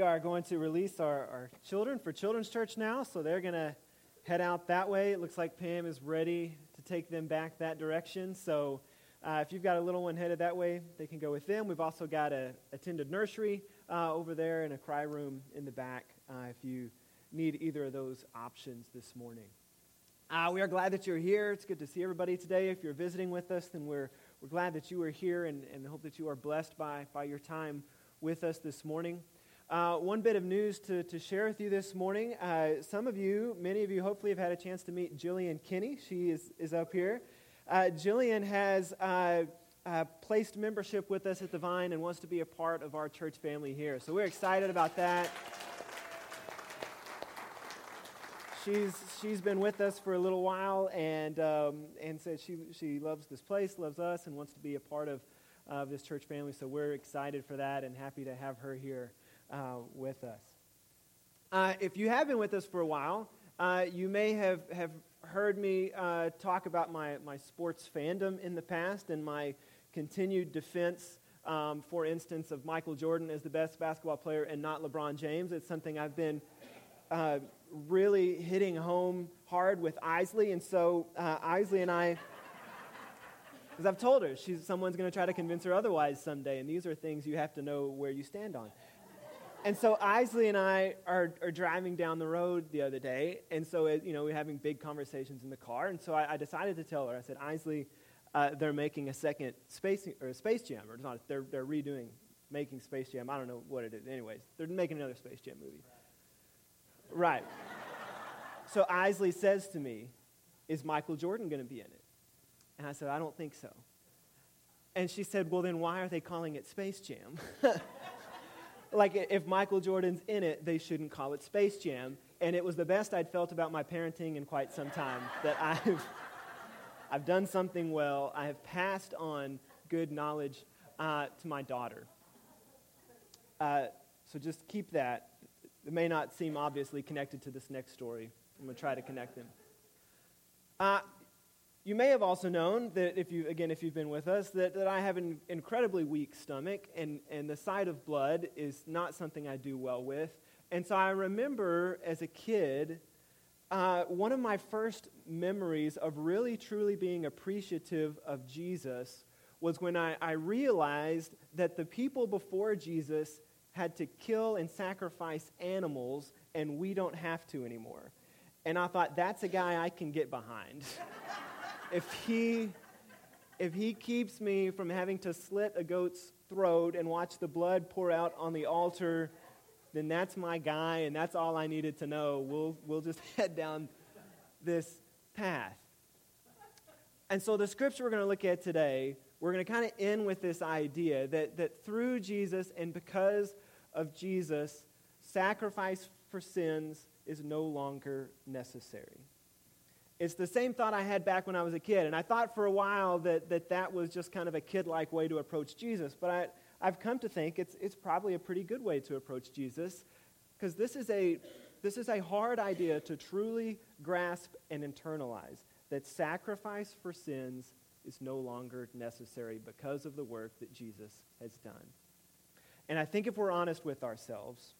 we are going to release our, our children for Children's Church now, so they're going to head out that way. It looks like Pam is ready to take them back that direction. So uh, if you've got a little one headed that way, they can go with them. We've also got a attended nursery uh, over there and a cry room in the back uh, if you need either of those options this morning. Uh, we are glad that you're here. It's good to see everybody today. If you're visiting with us, then we're, we're glad that you are here and, and hope that you are blessed by, by your time with us this morning. Uh, one bit of news to, to share with you this morning. Uh, some of you, many of you, hopefully have had a chance to meet Jillian Kinney. She is, is up here. Uh, Jillian has uh, uh, placed membership with us at the Vine and wants to be a part of our church family here. So we're excited about that. she's she's been with us for a little while, and um, and said she she loves this place, loves us, and wants to be a part of of this church family. So we're excited for that and happy to have her here uh, with us. Uh, if you have been with us for a while, uh, you may have have heard me uh, talk about my my sports fandom in the past and my continued defense. Um, for instance, of Michael Jordan as the best basketball player and not LeBron James. It's something I've been uh, really hitting home hard with Isley. And so uh, Isley and I, because I've told her, she's, someone's going to try to convince her otherwise someday. And these are things you have to know where you stand on. And so Isley and I are, are driving down the road the other day. And so, you know, we're having big conversations in the car. And so I, I decided to tell her, I said, Isley, uh, they're making a second Space, or Space Jam, or not, they're, they're redoing, making Space Jam. I don't know what it is. Anyways, they're making another Space Jam movie. Right. So Isley says to me, Is Michael Jordan going to be in it? And I said, I don't think so. And she said, Well, then why are they calling it Space Jam? like, if Michael Jordan's in it, they shouldn't call it Space Jam. And it was the best I'd felt about my parenting in quite some time that I've, I've done something well. I have passed on good knowledge uh, to my daughter. Uh, so just keep that it may not seem obviously connected to this next story. I'm going to try to connect them. Uh, you may have also known that if you, again, if you've been with us, that, that I have an incredibly weak stomach, and, and the sight of blood is not something I do well with. And so I remember as a kid, uh, one of my first memories of really truly being appreciative of Jesus was when I, I realized that the people before Jesus had to kill and sacrifice animals, and we don't have to anymore. And I thought, that's a guy I can get behind. if, he, if he keeps me from having to slit a goat's throat and watch the blood pour out on the altar, then that's my guy, and that's all I needed to know. We'll, we'll just head down this path. And so, the scripture we're going to look at today we're going to kind of end with this idea that, that through Jesus and because of Jesus, sacrifice for sins is no longer necessary. It's the same thought I had back when I was a kid, and I thought for a while that that, that was just kind of a kid like way to approach Jesus, but I, I've come to think it's, it's probably a pretty good way to approach Jesus because this, is a, this is a hard idea to truly grasp and internalize that sacrifice for sins is no longer necessary because of the work that Jesus has done. And I think if we're honest with ourselves,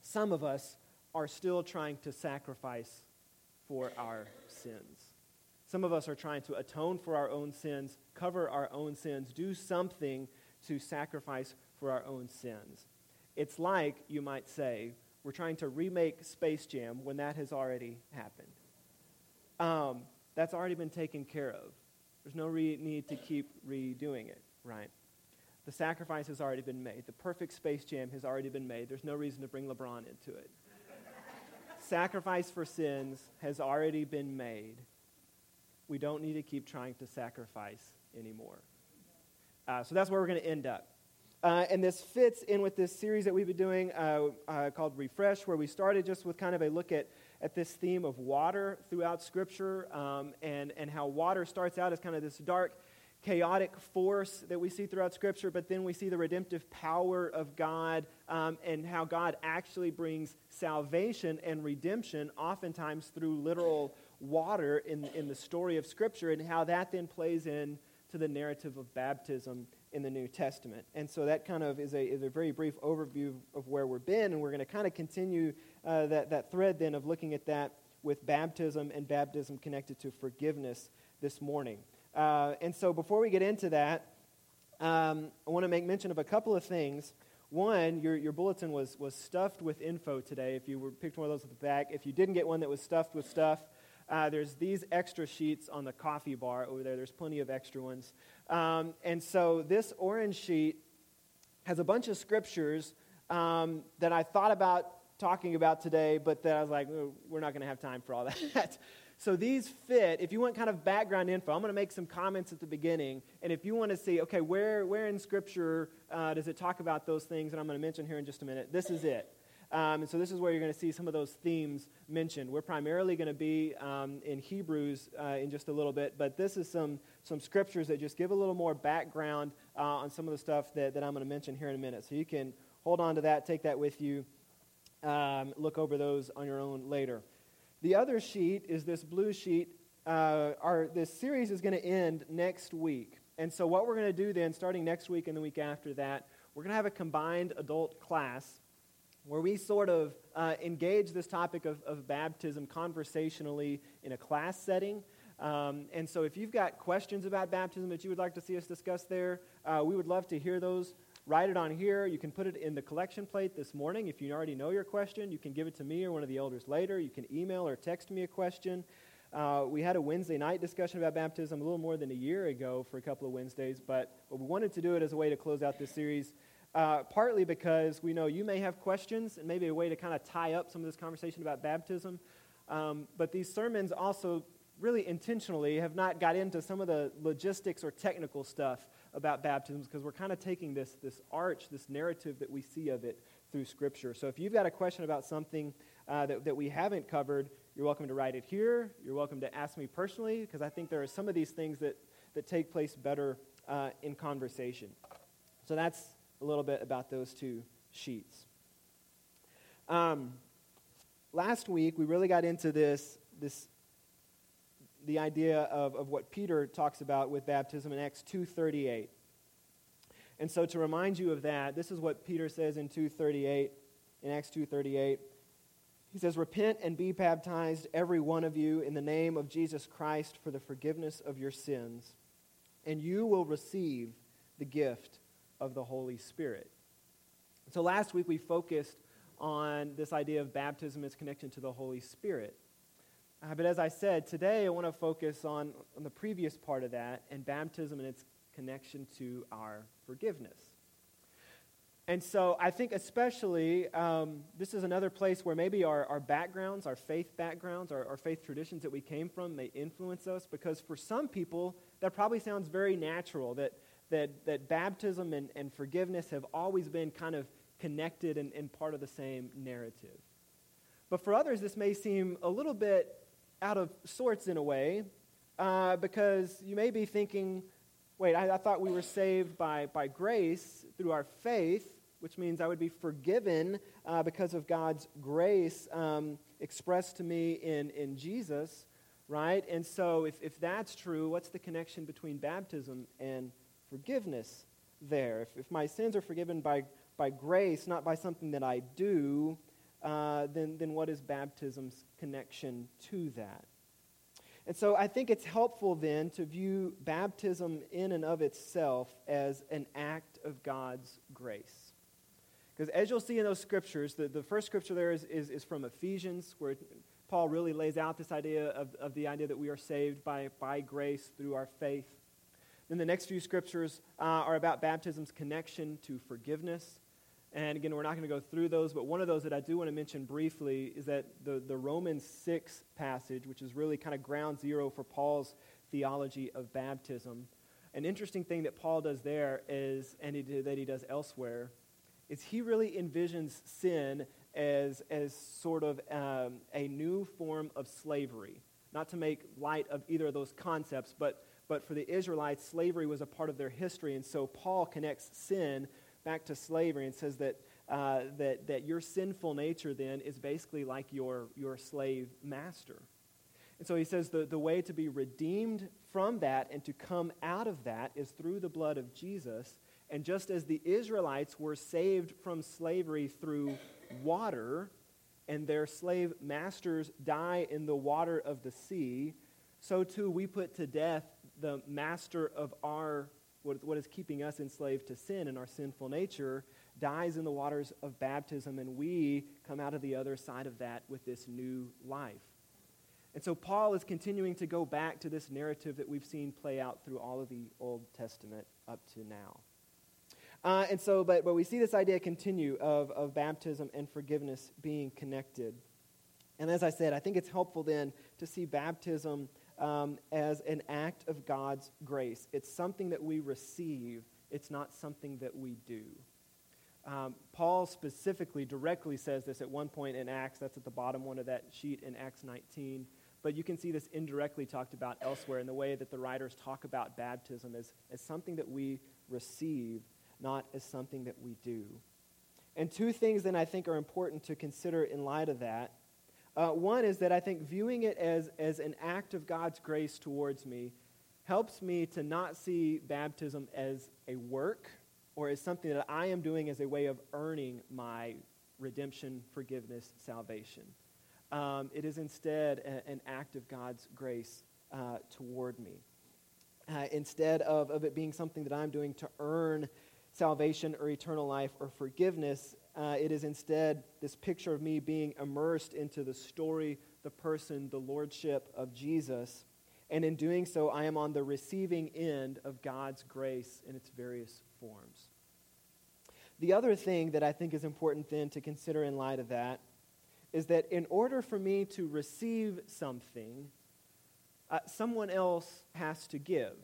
some of us are still trying to sacrifice for our sins. Some of us are trying to atone for our own sins, cover our own sins, do something to sacrifice for our own sins. It's like, you might say, we're trying to remake Space Jam when that has already happened. Um, that's already been taken care of. There's no re- need to keep redoing it, right? The sacrifice has already been made. The perfect Space Jam has already been made. There's no reason to bring LeBron into it. Sacrifice for sins has already been made. We don't need to keep trying to sacrifice anymore. Uh, so that's where we're going to end up. Uh, and this fits in with this series that we've been doing uh, uh called Refresh, where we started just with kind of a look at at this theme of water throughout Scripture um, and, and how water starts out as kind of this dark, chaotic force that we see throughout Scripture, but then we see the redemptive power of God um, and how God actually brings salvation and redemption, oftentimes through literal water in, in the story of Scripture, and how that then plays in to the narrative of baptism in the New Testament. And so that kind of is a, is a very brief overview of where we've been, and we're going to kind of continue uh, that, that thread then of looking at that with baptism and baptism connected to forgiveness this morning. Uh, and so before we get into that, um, I want to make mention of a couple of things. One, your, your bulletin was, was stuffed with info today. If you were picked one of those at the back, if you didn't get one that was stuffed with stuff, uh, there's these extra sheets on the coffee bar over there. There's plenty of extra ones. Um, and so this orange sheet has a bunch of scriptures um, that I thought about talking about today, but then I was like, we're not going to have time for all that. So these fit. If you want kind of background info, I'm going to make some comments at the beginning. And if you want to see, okay, where, where in Scripture uh, does it talk about those things, and I'm going to mention here in just a minute, this is it. Um, and so this is where you're going to see some of those themes mentioned. We're primarily going to be um, in Hebrews uh, in just a little bit, but this is some, some scriptures that just give a little more background uh, on some of the stuff that, that I'm going to mention here in a minute. So you can hold on to that, take that with you, um, look over those on your own later. The other sheet is this blue sheet. Uh, our, this series is going to end next week. And so, what we're going to do then, starting next week and the week after that, we're going to have a combined adult class where we sort of uh, engage this topic of, of, baptism conversationally in a class setting. Um, and so, if you've got questions about baptism that you would like to see us discuss there, uh, we would love to hear those. Write it on here. You can put it in the collection plate this morning. If you already know your question, you can give it to me or one of the elders later. You can email or text me a question. Uh, we had a Wednesday night discussion about baptism a little more than a year ago for a couple of Wednesdays, but, we wanted to do it as a way to close out this series uh, partly because we know you may have questions and maybe a way to kind of tie up some of this conversation about baptism. Um, but these sermons also really intentionally have not got into some of the logistics or technical stuff about baptisms because we're kind of taking this, this arch, this narrative that we see of it through Scripture. So if you've got a question about something uh, that, that we haven't covered, you're welcome to write it here. You're welcome to ask me personally because I think there are some of these things that, that take place better uh, in conversation. So that's a little bit about those two sheets. Um, last week, we really got into this, this the idea of, of what Peter talks about with baptism in Acts 2.38. And so to remind you of that, this is what Peter says in 2.38, in Acts 2.38. He says, Repent and be baptized, every one of you, in the name of Jesus Christ for the forgiveness of your sins, and you will receive the gift of the Holy Spirit. So last week we focused on this idea of baptism as connection to the Holy Spirit. Uh, but as I said, today I want to focus on, on the previous part of that and baptism and its connection to our forgiveness. And so I think, especially, um, this is another place where maybe our, our backgrounds, our faith backgrounds, our, our faith traditions that we came from may influence us because for some people, that probably sounds very natural that that, that baptism and, and forgiveness have always been kind of connected and, and part of the same narrative. But for others, this may seem a little bit out of sorts in a way, uh, because you may be thinking, wait, I, I, thought we were saved by, by grace through our faith, which means I would be forgiven uh, because of God's grace um, expressed to me in, in Jesus, right? And so if, if that's true, what's the connection between baptism and forgiveness there. If, if my sins are forgiven by, by grace, not by something that I do, uh, then, then what is baptism's connection to that? And so I think it's helpful then to view baptism in and of itself as an act of God's grace. Because as you'll see in those scriptures, the, the first scripture there is, is, is from Ephesians, where Paul really lays out this idea of, of the idea that we are saved by, by grace through our faith. Then the next few scriptures uh, are about baptism's connection to forgiveness. And again, we're not going to go through those, but one of those that I do want to mention briefly is that the, the Romans 6 passage, which is really kind of ground zero for Paul's theology of baptism. An interesting thing that Paul does there is, and he, that he does elsewhere, is he really envisions sin as, as sort of um, a new form of slavery. Not to make light of either of those concepts, but but for the Israelites, slavery was a part of their history. And so Paul connects sin back to slavery and says that, uh, that, that your sinful nature then is basically like your, your slave master. And so he says the, the way to be redeemed from that and to come out of that is through the blood of Jesus. And just as the Israelites were saved from slavery through water, and their slave masters die in the water of the sea, so too we put to death the master of our, what is keeping us enslaved to sin and our sinful nature, dies in the waters of baptism, and we come out of the other side of that with this new life. And so Paul is continuing to go back to this narrative that we've seen play out through all of the Old Testament up to now. Uh, and so, but, but we see this idea continue of, of baptism and forgiveness being connected. And as I said, I think it's helpful then to see baptism um, as an act of God's grace. It's something that we receive, it's not something that we do. Um, Paul specifically directly says this at one point in Acts. That's at the bottom one of that sheet in Acts 19. But you can see this indirectly talked about elsewhere in the way that the writers talk about baptism as, as something that we receive, not as something that we do. And two things then I think are important to consider in light of that. Uh, one is that I think viewing it as, as an act of God's grace towards me helps me to not see baptism as a work or as something that I am doing as a way of earning my redemption, forgiveness, salvation. Um, it is instead a, an act of God's grace uh, toward me. Uh, instead of, of it being something that I'm doing to earn salvation or eternal life or forgiveness, uh, it is instead this picture of me being immersed into the story, the person, the lordship of Jesus. And in doing so, I am on the receiving end of God's grace in its various forms. The other thing that I think is important then to consider in light of that is that in order for me to receive something, uh, someone else has to give.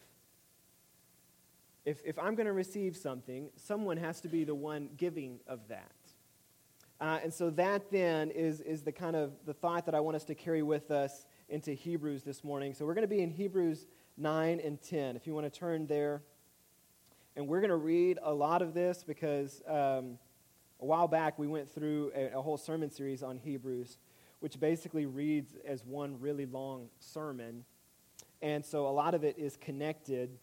If, if I'm going to receive something, someone has to be the one giving of that. Uh, and so that then is, is the kind of the thought that I want us to carry with us into Hebrews this morning. So we're going to be in Hebrews 9 and 10. If you want to turn there. And we're going to read a lot of this because um, a while back we went through a, a whole sermon series on Hebrews, which basically reads as one really long sermon. And so a lot of it is connected.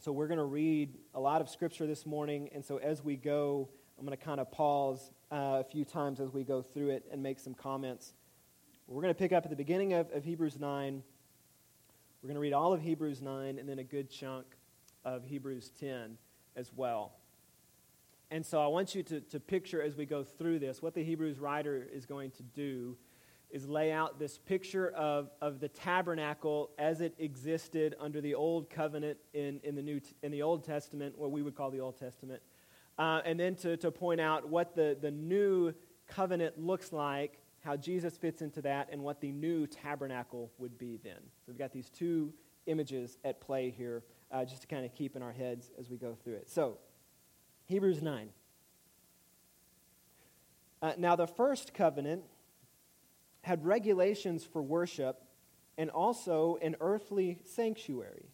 So we're going to read a lot of scripture this morning. And so as we go, I'm going to kind of pause uh, a few times as we go through it and make some comments. We're going to pick up at the beginning of, of Hebrews 9. We're going to read all of Hebrews 9 and then a good chunk of Hebrews 10 as well. And so I want you to, to picture as we go through this, what the Hebrews writer is going to do is lay out this picture of, of the tabernacle as it existed under the old covenant in, in, the, New, in the Old Testament, what we would call the Old Testament. Uh, and then to, to point out what the, the new covenant looks like, how Jesus fits into that, and what the new tabernacle would be then. So we've got these two images at play here uh, just to kind of keep in our heads as we go through it. So, Hebrews 9. Uh, now, the first covenant had regulations for worship and also an earthly sanctuary.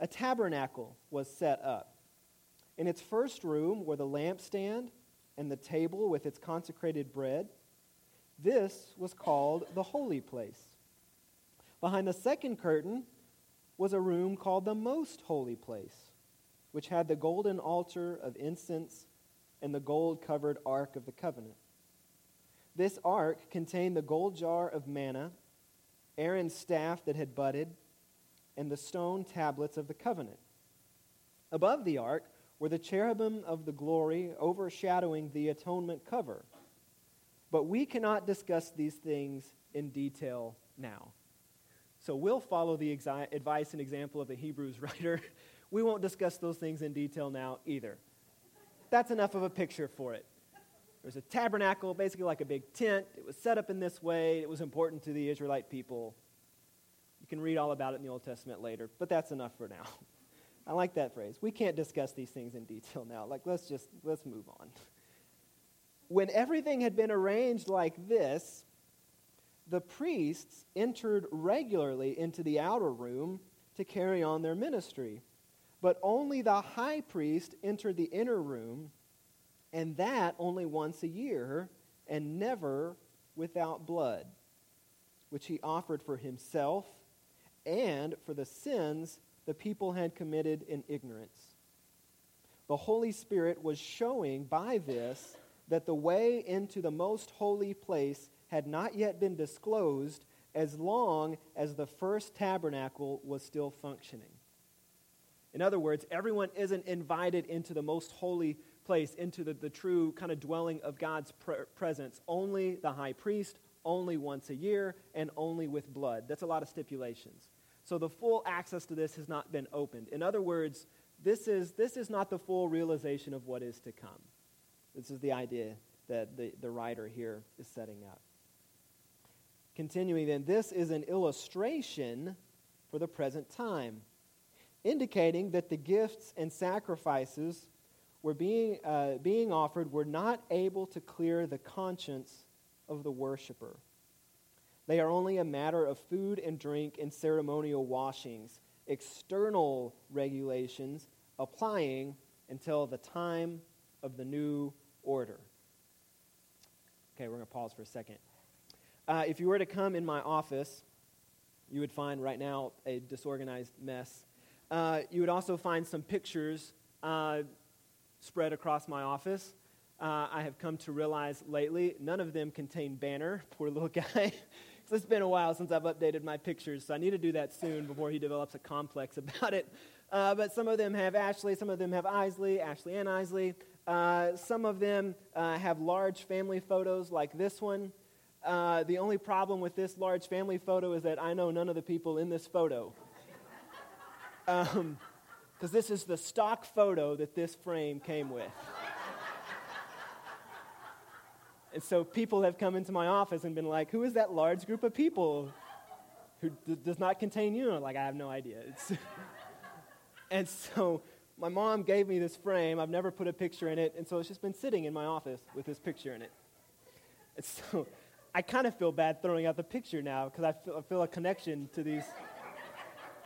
A tabernacle was set up. In its first room were the lampstand and the table with its consecrated bread. This was called the holy place. Behind the second curtain was a room called the Most Holy Place, which had the golden altar of incense and the gold covered Ark of the Covenant. This ark contained the gold jar of manna, Aaron's staff that had budded, and the stone tablets of the covenant. Above the ark were the cherubim of the glory overshadowing the atonement cover. But we cannot discuss these things in detail now. So we'll follow the exi- advice and example of the Hebrews writer. We won't discuss those things in detail now either. That's enough of a picture for it. There's a tabernacle, basically like a big tent. It was set up in this way. It was important to the Israelite people. You can read all about it in the Old Testament later, but that's enough for now. I like that phrase. We can't discuss these things in detail now. Like let's just let's move on. When everything had been arranged like this, the priests entered regularly into the outer room to carry on their ministry. But only the high priest entered the inner room, and that only once a year, and never without blood, which he offered for himself and for the sins the people had committed in ignorance. the Holy Spirit was showing by this that the way into the most holy place had not yet been disclosed as long as the first tabernacle was still functioning. In other words, everyone isn't invited into the most holy place, into the, the true kind of dwelling of God's pre- presence. Only the high priest, only once a year, and only with blood. That's a lot of stipulations. So the full access to this has not been opened. In other words, this is, this is not the full realization of what is to come. This is the idea that the, the writer here is setting up. Continuing then, this is an illustration for the present time indicating that the gifts and sacrifices were being, uh, being offered were not able to clear the conscience of the worshiper. They are only a matter of food and drink and ceremonial washings, external regulations applying until the time of the new order. Okay, we're going to pause for a second. Uh, if you were to come in my office, you would find right now a disorganized mess uh, you would also find some pictures uh, spread across my office. Uh, I have come to realize lately none of them contain Banner, poor little guy. So it's been a while since I've updated my pictures, so I need to do that soon before he develops a complex about it. Uh, but some of them have Ashley, some of them have Isley, Ashley and Isley. Uh, some of them uh, have large family photos like this one. the only problem with this large family photo is that I know none of the people in this photo because um, this is the stock photo that this frame came with. And so people have come into my office and been like, Who is that large group of people who d- does not contain you? like, I have no idea. and so my mom gave me this frame. I've never put a picture in it, and so it's just been sitting in my office with this picture in it. And so I kind of feel bad throwing out the picture now because I feel, I feel a connection to these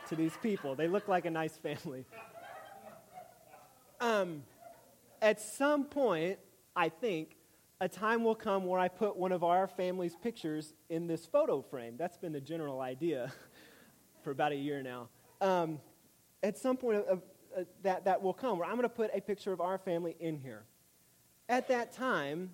to these people. They look like a nice family. Um, at some point, I think, a time will come where I put one of our family's pictures in this photo frame. That's been the general idea for about a year now. Um, at some point, uh, uh, that, that will come where I'm going to put a picture of our family in here. At that time,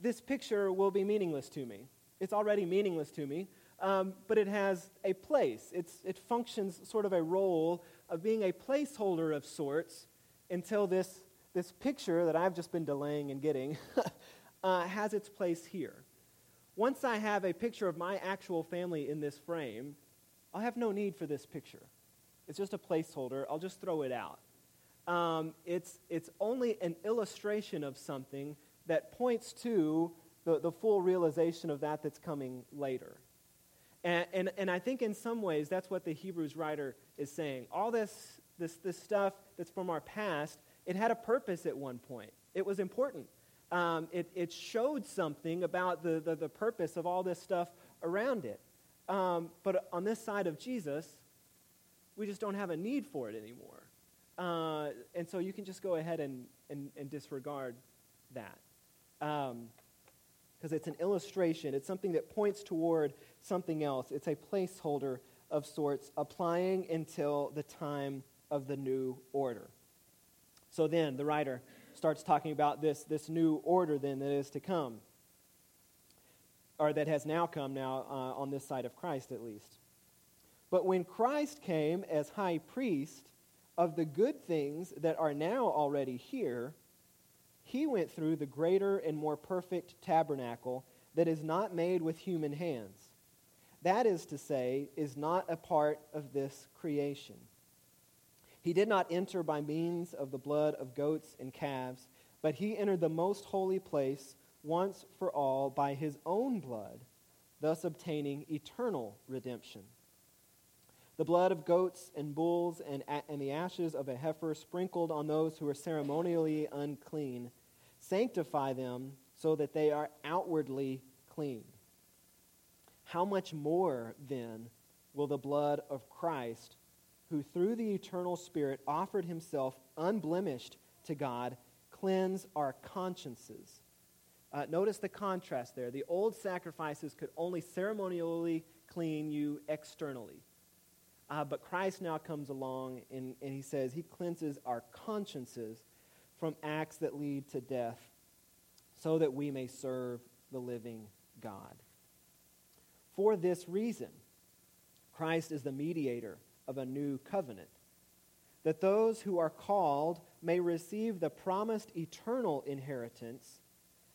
this picture will be meaningless to me. It's already meaningless to me um, but it has a place. It's, it functions sort of a role of being a placeholder of sorts until this, this picture that I've just been delaying and getting uh, has its place here. Once I have a picture of my actual family in this frame, I'll have no need for this picture. It's just a placeholder. I'll just throw it out. Um, it's, it's only an illustration of something that points to the, the full realization of that that's coming later. And, and, and I think in some ways that's what the Hebrews writer is saying. All this, this, this stuff that's from our past, it had a purpose at one point. It was important. Um, it, it showed something about the, the, the, purpose of all this stuff around it. Um, but on this side of Jesus, we just don't have a need for it anymore. Uh, and so you can just go ahead and, and, and disregard that. Because um, it's an illustration, it's something that points toward something else. It's a placeholder of sorts, applying until the time of the new order. So then the writer starts talking about this, this new order then that is to come, or that has now come now uh, on this side of Christ at least. But when Christ came as high priest of the good things that are now already here, he went through the greater and more perfect tabernacle that is not made with human hands that is to say, is not a part of this creation. He did not enter by means of the blood of goats and calves, but he entered the most holy place once for all by his own blood, thus obtaining eternal redemption. The blood of goats and bulls and, and the ashes of a heifer sprinkled on those who are ceremonially unclean sanctify them so that they are outwardly clean how much more then will the blood of Christ, who through the eternal Spirit offered himself unblemished to God, cleanse our consciences? Uh, notice the contrast there. The old sacrifices could only ceremonially clean you externally. Uh, but Christ now comes along and, and he says he cleanses our consciences from acts that lead to death, so that we may serve the living God. For this reason, Christ is the mediator of a new covenant, that those who are called may receive the promised eternal inheritance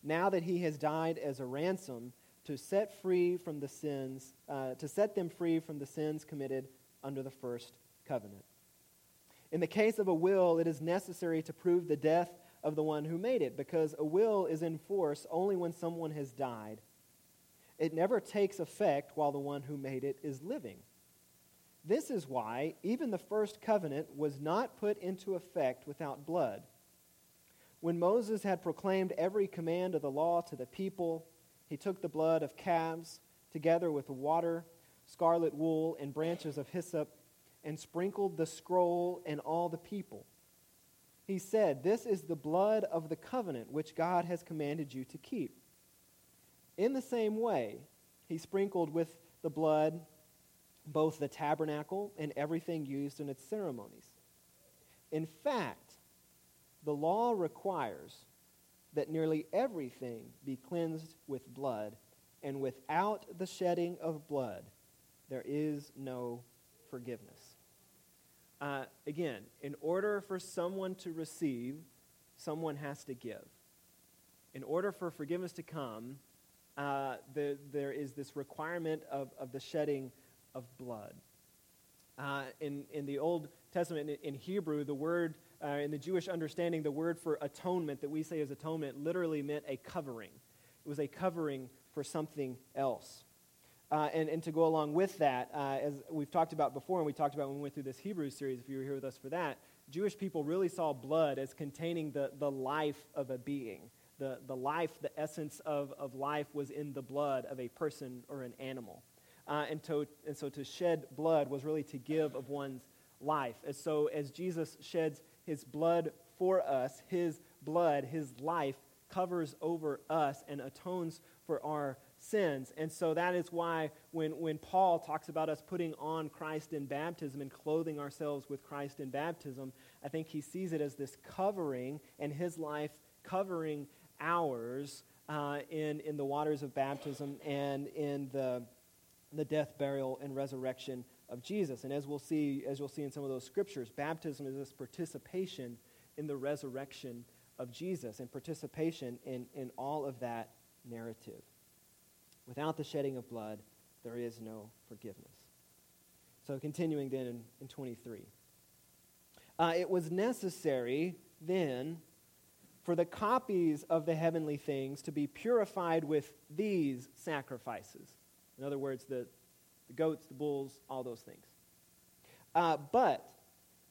now that he has died as a ransom to set free from the sins, uh, to set them free from the sins committed under the first covenant. In the case of a will, it is necessary to prove the death of the one who made it, because a will is in force only when someone has died. It never takes effect while the one who made it is living. This is why even the first covenant was not put into effect without blood. When Moses had proclaimed every command of the law to the people, he took the blood of calves, together with water, scarlet wool, and branches of hyssop, and sprinkled the scroll and all the people. He said, This is the blood of the covenant which God has commanded you to keep. In the same way, he sprinkled with the blood both the tabernacle and everything used in its ceremonies. In fact, the law requires that nearly everything be cleansed with blood, and without the shedding of blood, there is no forgiveness. Uh, again, in order for someone to receive, someone has to give. In order for forgiveness to come, uh, the, there is this requirement of, of the shedding of blood. Uh, in, in the Old Testament, in, in Hebrew, the word, uh, in the Jewish understanding, the word for atonement that we say is atonement literally meant a covering. It was a covering for something else. Uh, and, and to go along with that, uh, as we've talked about before, and we talked about when we went through this Hebrew series, if you were here with us for that, Jewish people really saw blood as containing the, the life of a being. The, the life, the essence of, of life was in the blood of a person or an animal. Uh, and, to, and so to shed blood was really to give of one's life. And so as Jesus sheds his blood for us, his blood, his life, covers over us and atones for our sins. And so that is why when, when Paul talks about us putting on Christ in baptism and clothing ourselves with Christ in baptism, I think he sees it as this covering and his life covering ours uh, in, in the waters of baptism and in the the death, burial, and resurrection of Jesus. And as we'll see, as you'll see in some of those scriptures, baptism is this participation in the resurrection of Jesus and participation in, in all of that narrative. Without the shedding of blood, there is no forgiveness. So continuing then in, in 23. Uh, it was necessary then for the copies of the heavenly things to be purified with these sacrifices. In other words, the, the goats, the bulls, all those things. Uh, but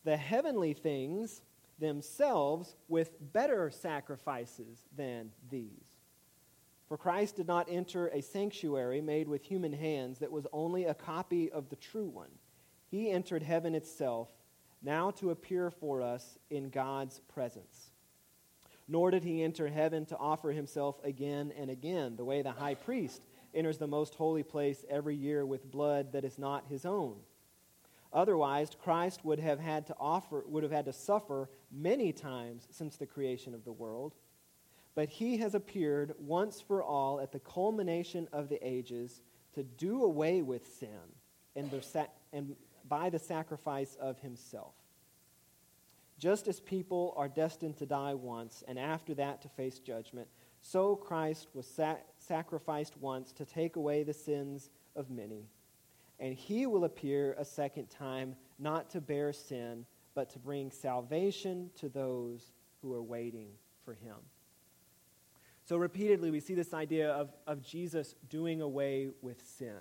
the heavenly things themselves with better sacrifices than these. For Christ did not enter a sanctuary made with human hands that was only a copy of the true one. He entered heaven itself, now to appear for us in God's presence. Nor did he enter heaven to offer himself again and again, the way the high priest enters the most holy place every year with blood that is not his own. Otherwise, Christ would have had to offer would have had to suffer many times since the creation of the world. But he has appeared once for all at the culmination of the ages to do away with sin and, and by the sacrifice of himself. Just as people are destined to die once and after that to face judgment, so Christ was sa- sacrificed once to take away the sins of many. And he will appear a second time, not to bear sin, but to bring salvation to those who are waiting for him. So, repeatedly, we see this idea of, of Jesus doing away with sin.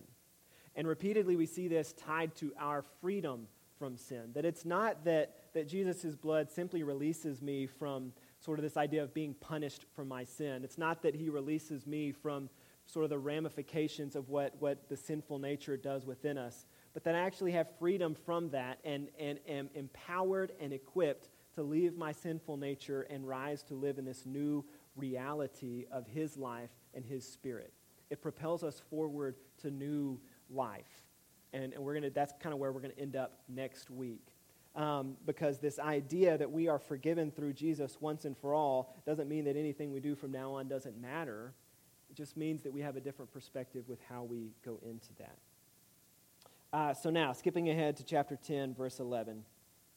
And repeatedly, we see this tied to our freedom from sin. That it's not that, that Jesus' blood simply releases me from sort of this idea of being punished for my sin. It's not that he releases me from sort of the ramifications of what, what the sinful nature does within us, but that I actually have freedom from that and, and am empowered and equipped to leave my sinful nature and rise to live in this new reality of his life and his spirit. It propels us forward to new life. And, and we're gonna, that's kind of where we're going to end up next week. Um, because this idea that we are forgiven through Jesus once and for all doesn't mean that anything we do from now on doesn't matter. It just means that we have a different perspective with how we go into that. Uh, so now, skipping ahead to chapter 10, verse 11.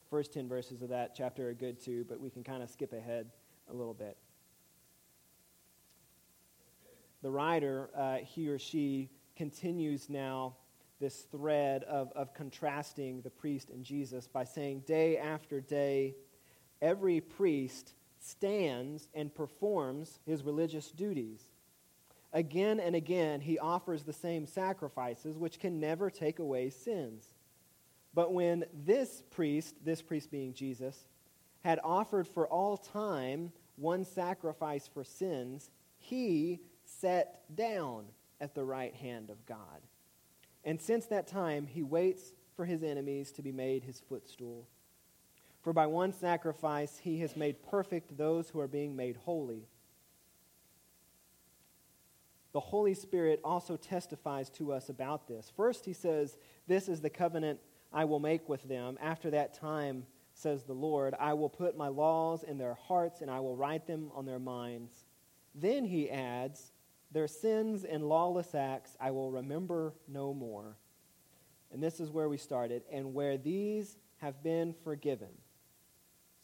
First 10 verses of that chapter are good too, but we can kind of skip ahead a little bit. The writer, uh, he or she, continues now this thread of, of contrasting the priest and Jesus by saying, day after day, every priest stands and performs his religious duties. Again and again, he offers the same sacrifices, which can never take away sins. But when this priest, this priest being Jesus, had offered for all time one sacrifice for sins, he sat down at the right hand of God. And since that time, he waits for his enemies to be made his footstool. For by one sacrifice, he has made perfect those who are being made holy. The Holy Spirit also testifies to us about this. First, he says, This is the covenant I will make with them. After that time, says the Lord, I will put my laws in their hearts and I will write them on their minds. Then he adds, Their sins and lawless acts I will remember no more. And this is where we started. And where these have been forgiven,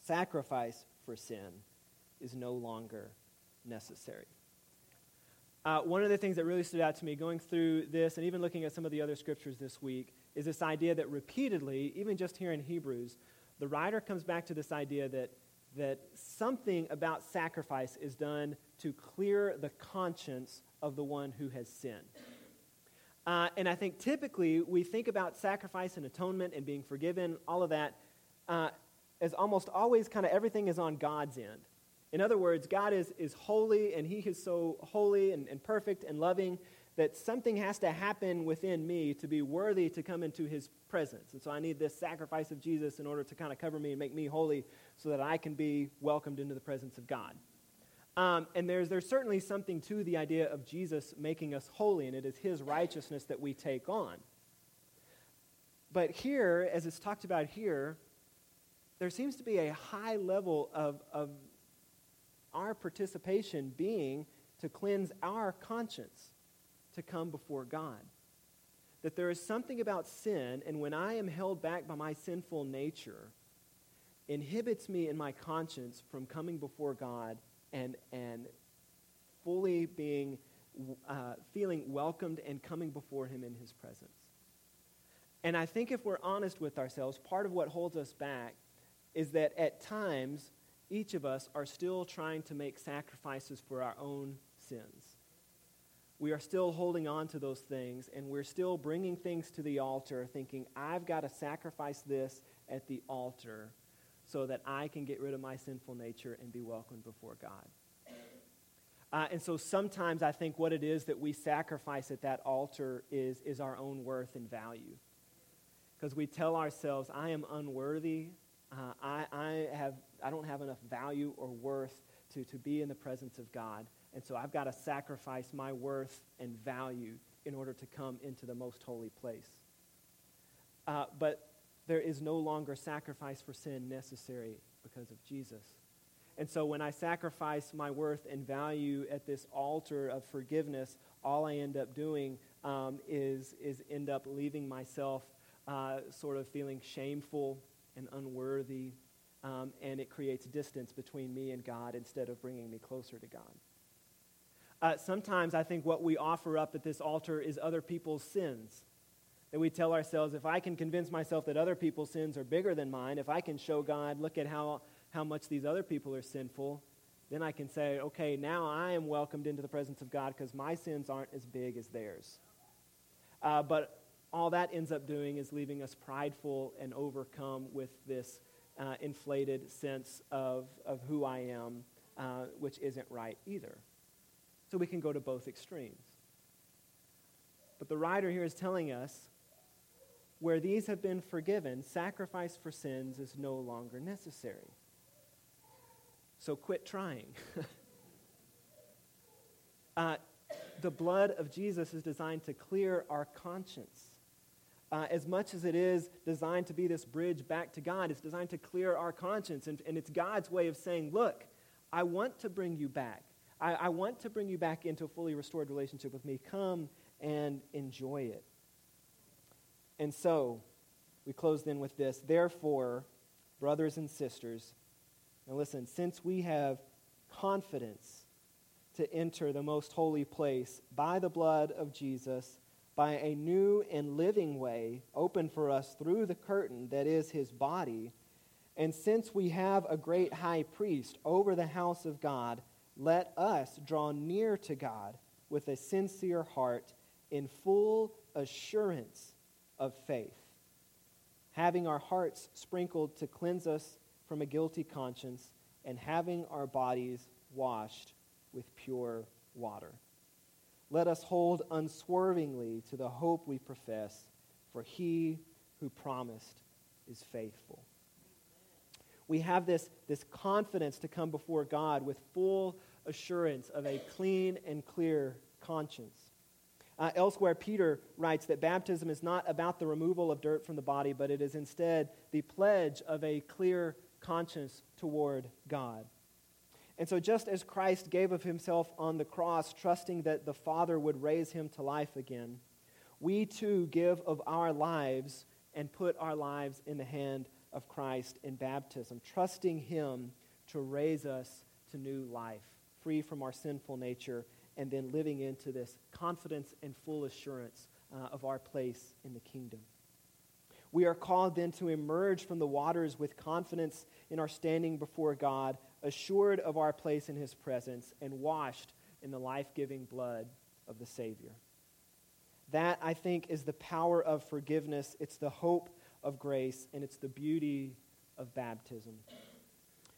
sacrifice for sin is no longer necessary. Uh, one of the things that really stood out to me going through this and even looking at some of the other scriptures this week is this idea that repeatedly, even just here in Hebrews, the writer comes back to this idea that, that something about sacrifice is done to clear the conscience of the one who has sinned. Uh, and I think typically we think about sacrifice and atonement and being forgiven, all of that, uh, as almost always kind of everything is on God's end. In other words, God is, is holy and He is so holy and, and perfect and loving that something has to happen within me to be worthy to come into his presence. And so I need this sacrifice of Jesus in order to kind of cover me and make me holy so that I can be welcomed into the presence of God. Um, and there's, there's certainly something to the idea of Jesus making us holy, and it is his righteousness that we take on. But here, as it's talked about here, there seems to be a high level of, of our participation being to cleanse our conscience to come before God. That there is something about sin, and when I am held back by my sinful nature, inhibits me in my conscience from coming before God and, and fully being, uh, feeling welcomed and coming before Him in His presence. And I think if we're honest with ourselves, part of what holds us back is that at times, each of us are still trying to make sacrifices for our own sins we are still holding on to those things and we're still bringing things to the altar thinking, I've got to sacrifice this at the altar so that I can get rid of my sinful nature and be welcomed before God. Uh, and so sometimes I think what it is that we sacrifice at that altar is, is our own worth and value. Because we tell ourselves, I am unworthy. Uh, I, I, have, I don't have enough value or worth to, to be in the presence of God. And so I've got to sacrifice my worth and value in order to come into the most holy place. Uh, but there is no longer sacrifice for sin necessary because of Jesus. And so when I sacrifice my worth and value at this altar of forgiveness, all I end up doing um, is, is end up leaving myself uh, sort of feeling shameful and unworthy, um, and it creates distance between me and God instead of bringing me closer to God. Uh, sometimes I think what we offer up at this altar is other people's sins. That we tell ourselves, if I can convince myself that other people's sins are bigger than mine, if I can show God, look at how, how much these other people are sinful, then I can say, okay, now I am welcomed into the presence of God because my sins aren't as big as theirs. Uh, but all that ends up doing is leaving us prideful and overcome with this uh, inflated sense of, of who I am, uh, which isn't right either. So we can go to both extremes. But the writer here is telling us where these have been forgiven, sacrifice for sins is no longer necessary. So quit trying. uh, the blood of Jesus is designed to clear our conscience. uh, as much as it is designed to be this bridge back to God, it's designed to clear our conscience. And, and it's God's way of saying, Look, I want to bring you back. I, I want to bring you back into a fully restored relationship with me. Come and enjoy it. And so, we close then with this. Therefore, brothers and sisters, now listen, since we have confidence to enter the most holy place by the blood of Jesus, by a new and living way open for us through the curtain that is his body, and since we have a great high priest over the house of God, let us draw near to God with a sincere heart in full assurance of faith, having our hearts sprinkled to cleanse us from a guilty conscience, and having our bodies washed with pure water. Let us hold unswervingly to the hope we profess, for he who promised is faithful. We have this, this confidence to come before God with full assurance of a clean and clear conscience. Uh, elsewhere, Peter writes that baptism is not about the removal of dirt from the body, but it is instead the pledge of a clear conscience toward God. And so, just as Christ gave of himself on the cross, trusting that the Father would raise him to life again, we too give of our lives and put our lives in the hand of Christ in baptism, trusting him to raise us to new life, free from our sinful nature and then living into this confidence and full assurance uh, of our place in the kingdom. We are called then to emerge from the waters with confidence in our standing before God, assured of our place in His presence, and washed in the life giving blood of the Savior. That, I think, is the power of forgiveness. It's the hope of grace, and it's the beauty of baptism.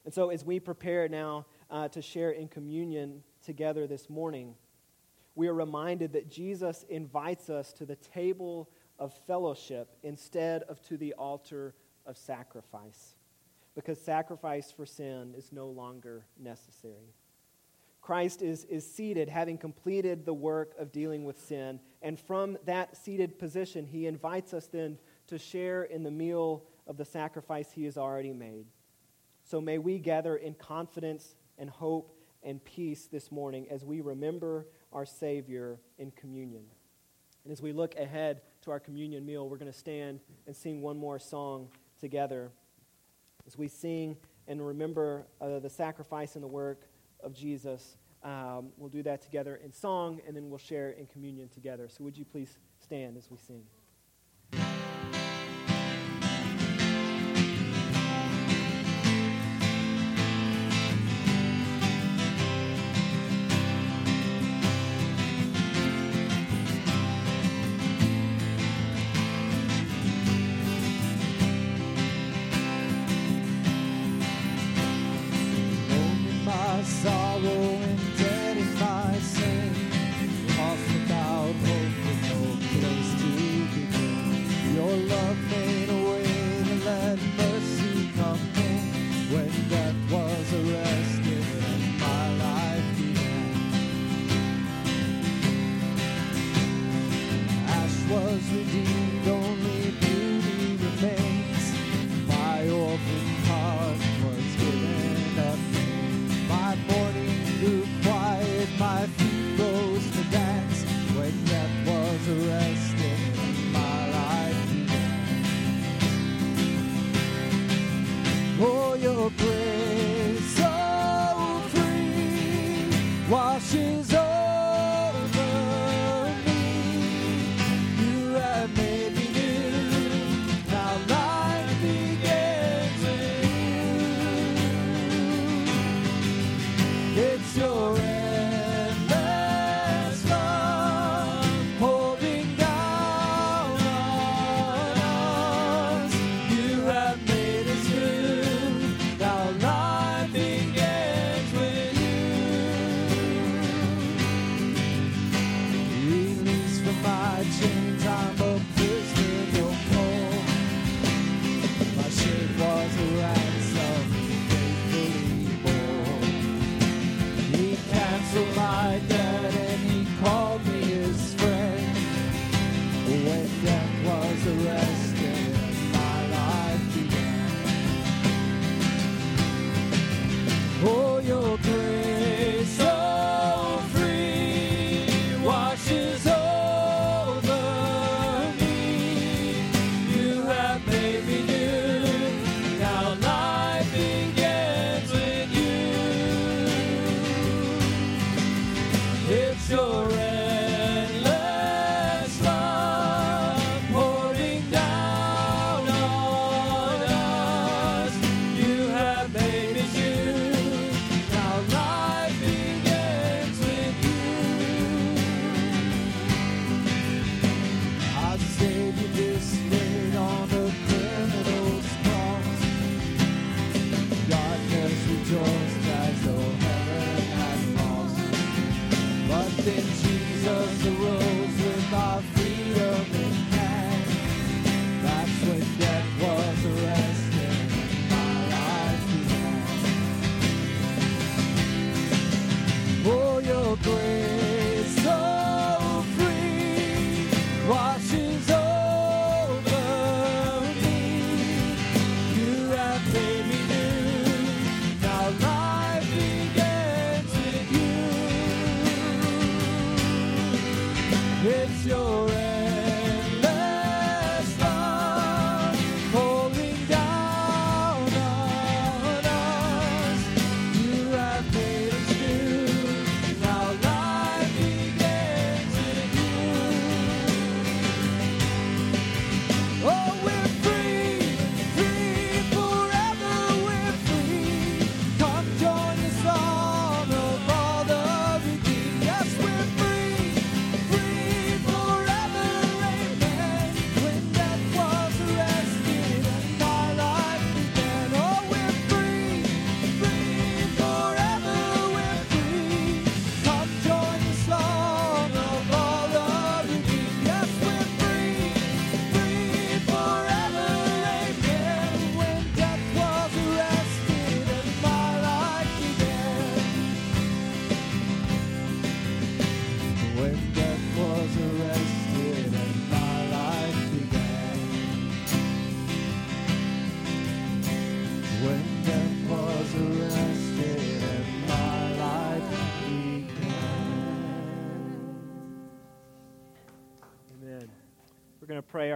And so, as we prepare now uh, to share in communion together this morning, we are reminded that Jesus invites us to the table of fellowship instead of to the altar of sacrifice, because sacrifice for sin is no longer necessary. Christ is, is seated, having completed the work of dealing with sin, and from that seated position, he invites us then to share in the meal of the sacrifice he has already made. So may we gather in confidence and hope and peace this morning as we remember our Savior in communion. And as we look ahead to our communion meal, we're going to stand and sing one more song together. As we sing and remember uh, the sacrifice and the work of Jesus, um, we'll do that together in song, and then we'll share in communion together. So, would you please stand as we sing?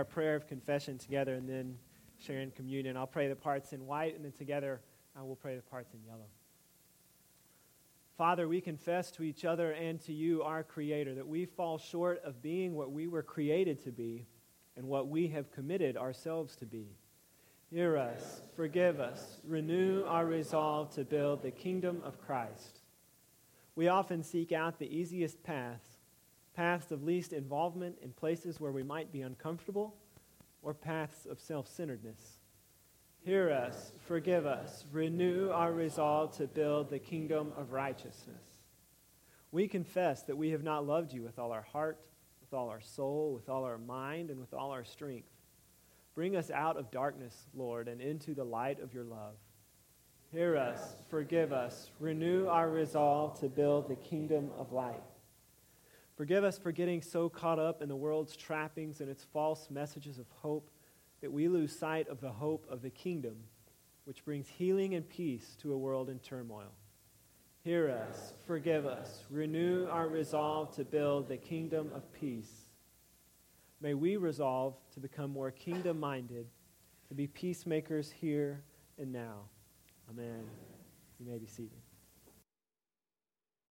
Our prayer of confession together and then share in communion. I'll pray the parts in white, and then together uh, we'll pray the parts in yellow. Father, we confess to each other and to you, our Creator, that we fall short of being what we were created to be and what we have committed ourselves to be. Hear us, forgive us, renew our resolve to build the kingdom of Christ. We often seek out the easiest paths, paths of least involvement in places where we might be uncomfortable, or paths of self centeredness. Hear us, forgive us, renew our resolve to build the kingdom of righteousness. We confess that we have not loved you with all our heart, with all our soul, with all our mind, and with all our strength. Bring us out of darkness, Lord, and into the light of your love. Hear us, forgive us, renew our resolve to build the kingdom of light. Forgive us for getting so caught up in the world's trappings and its false messages of hope that we lose sight of the hope of the kingdom, which brings healing and peace to a world in turmoil. Hear us, forgive us, renew our resolve to build the kingdom of peace. May we resolve to become more kingdom minded, to be peacemakers here and now. Amen. You may be seated.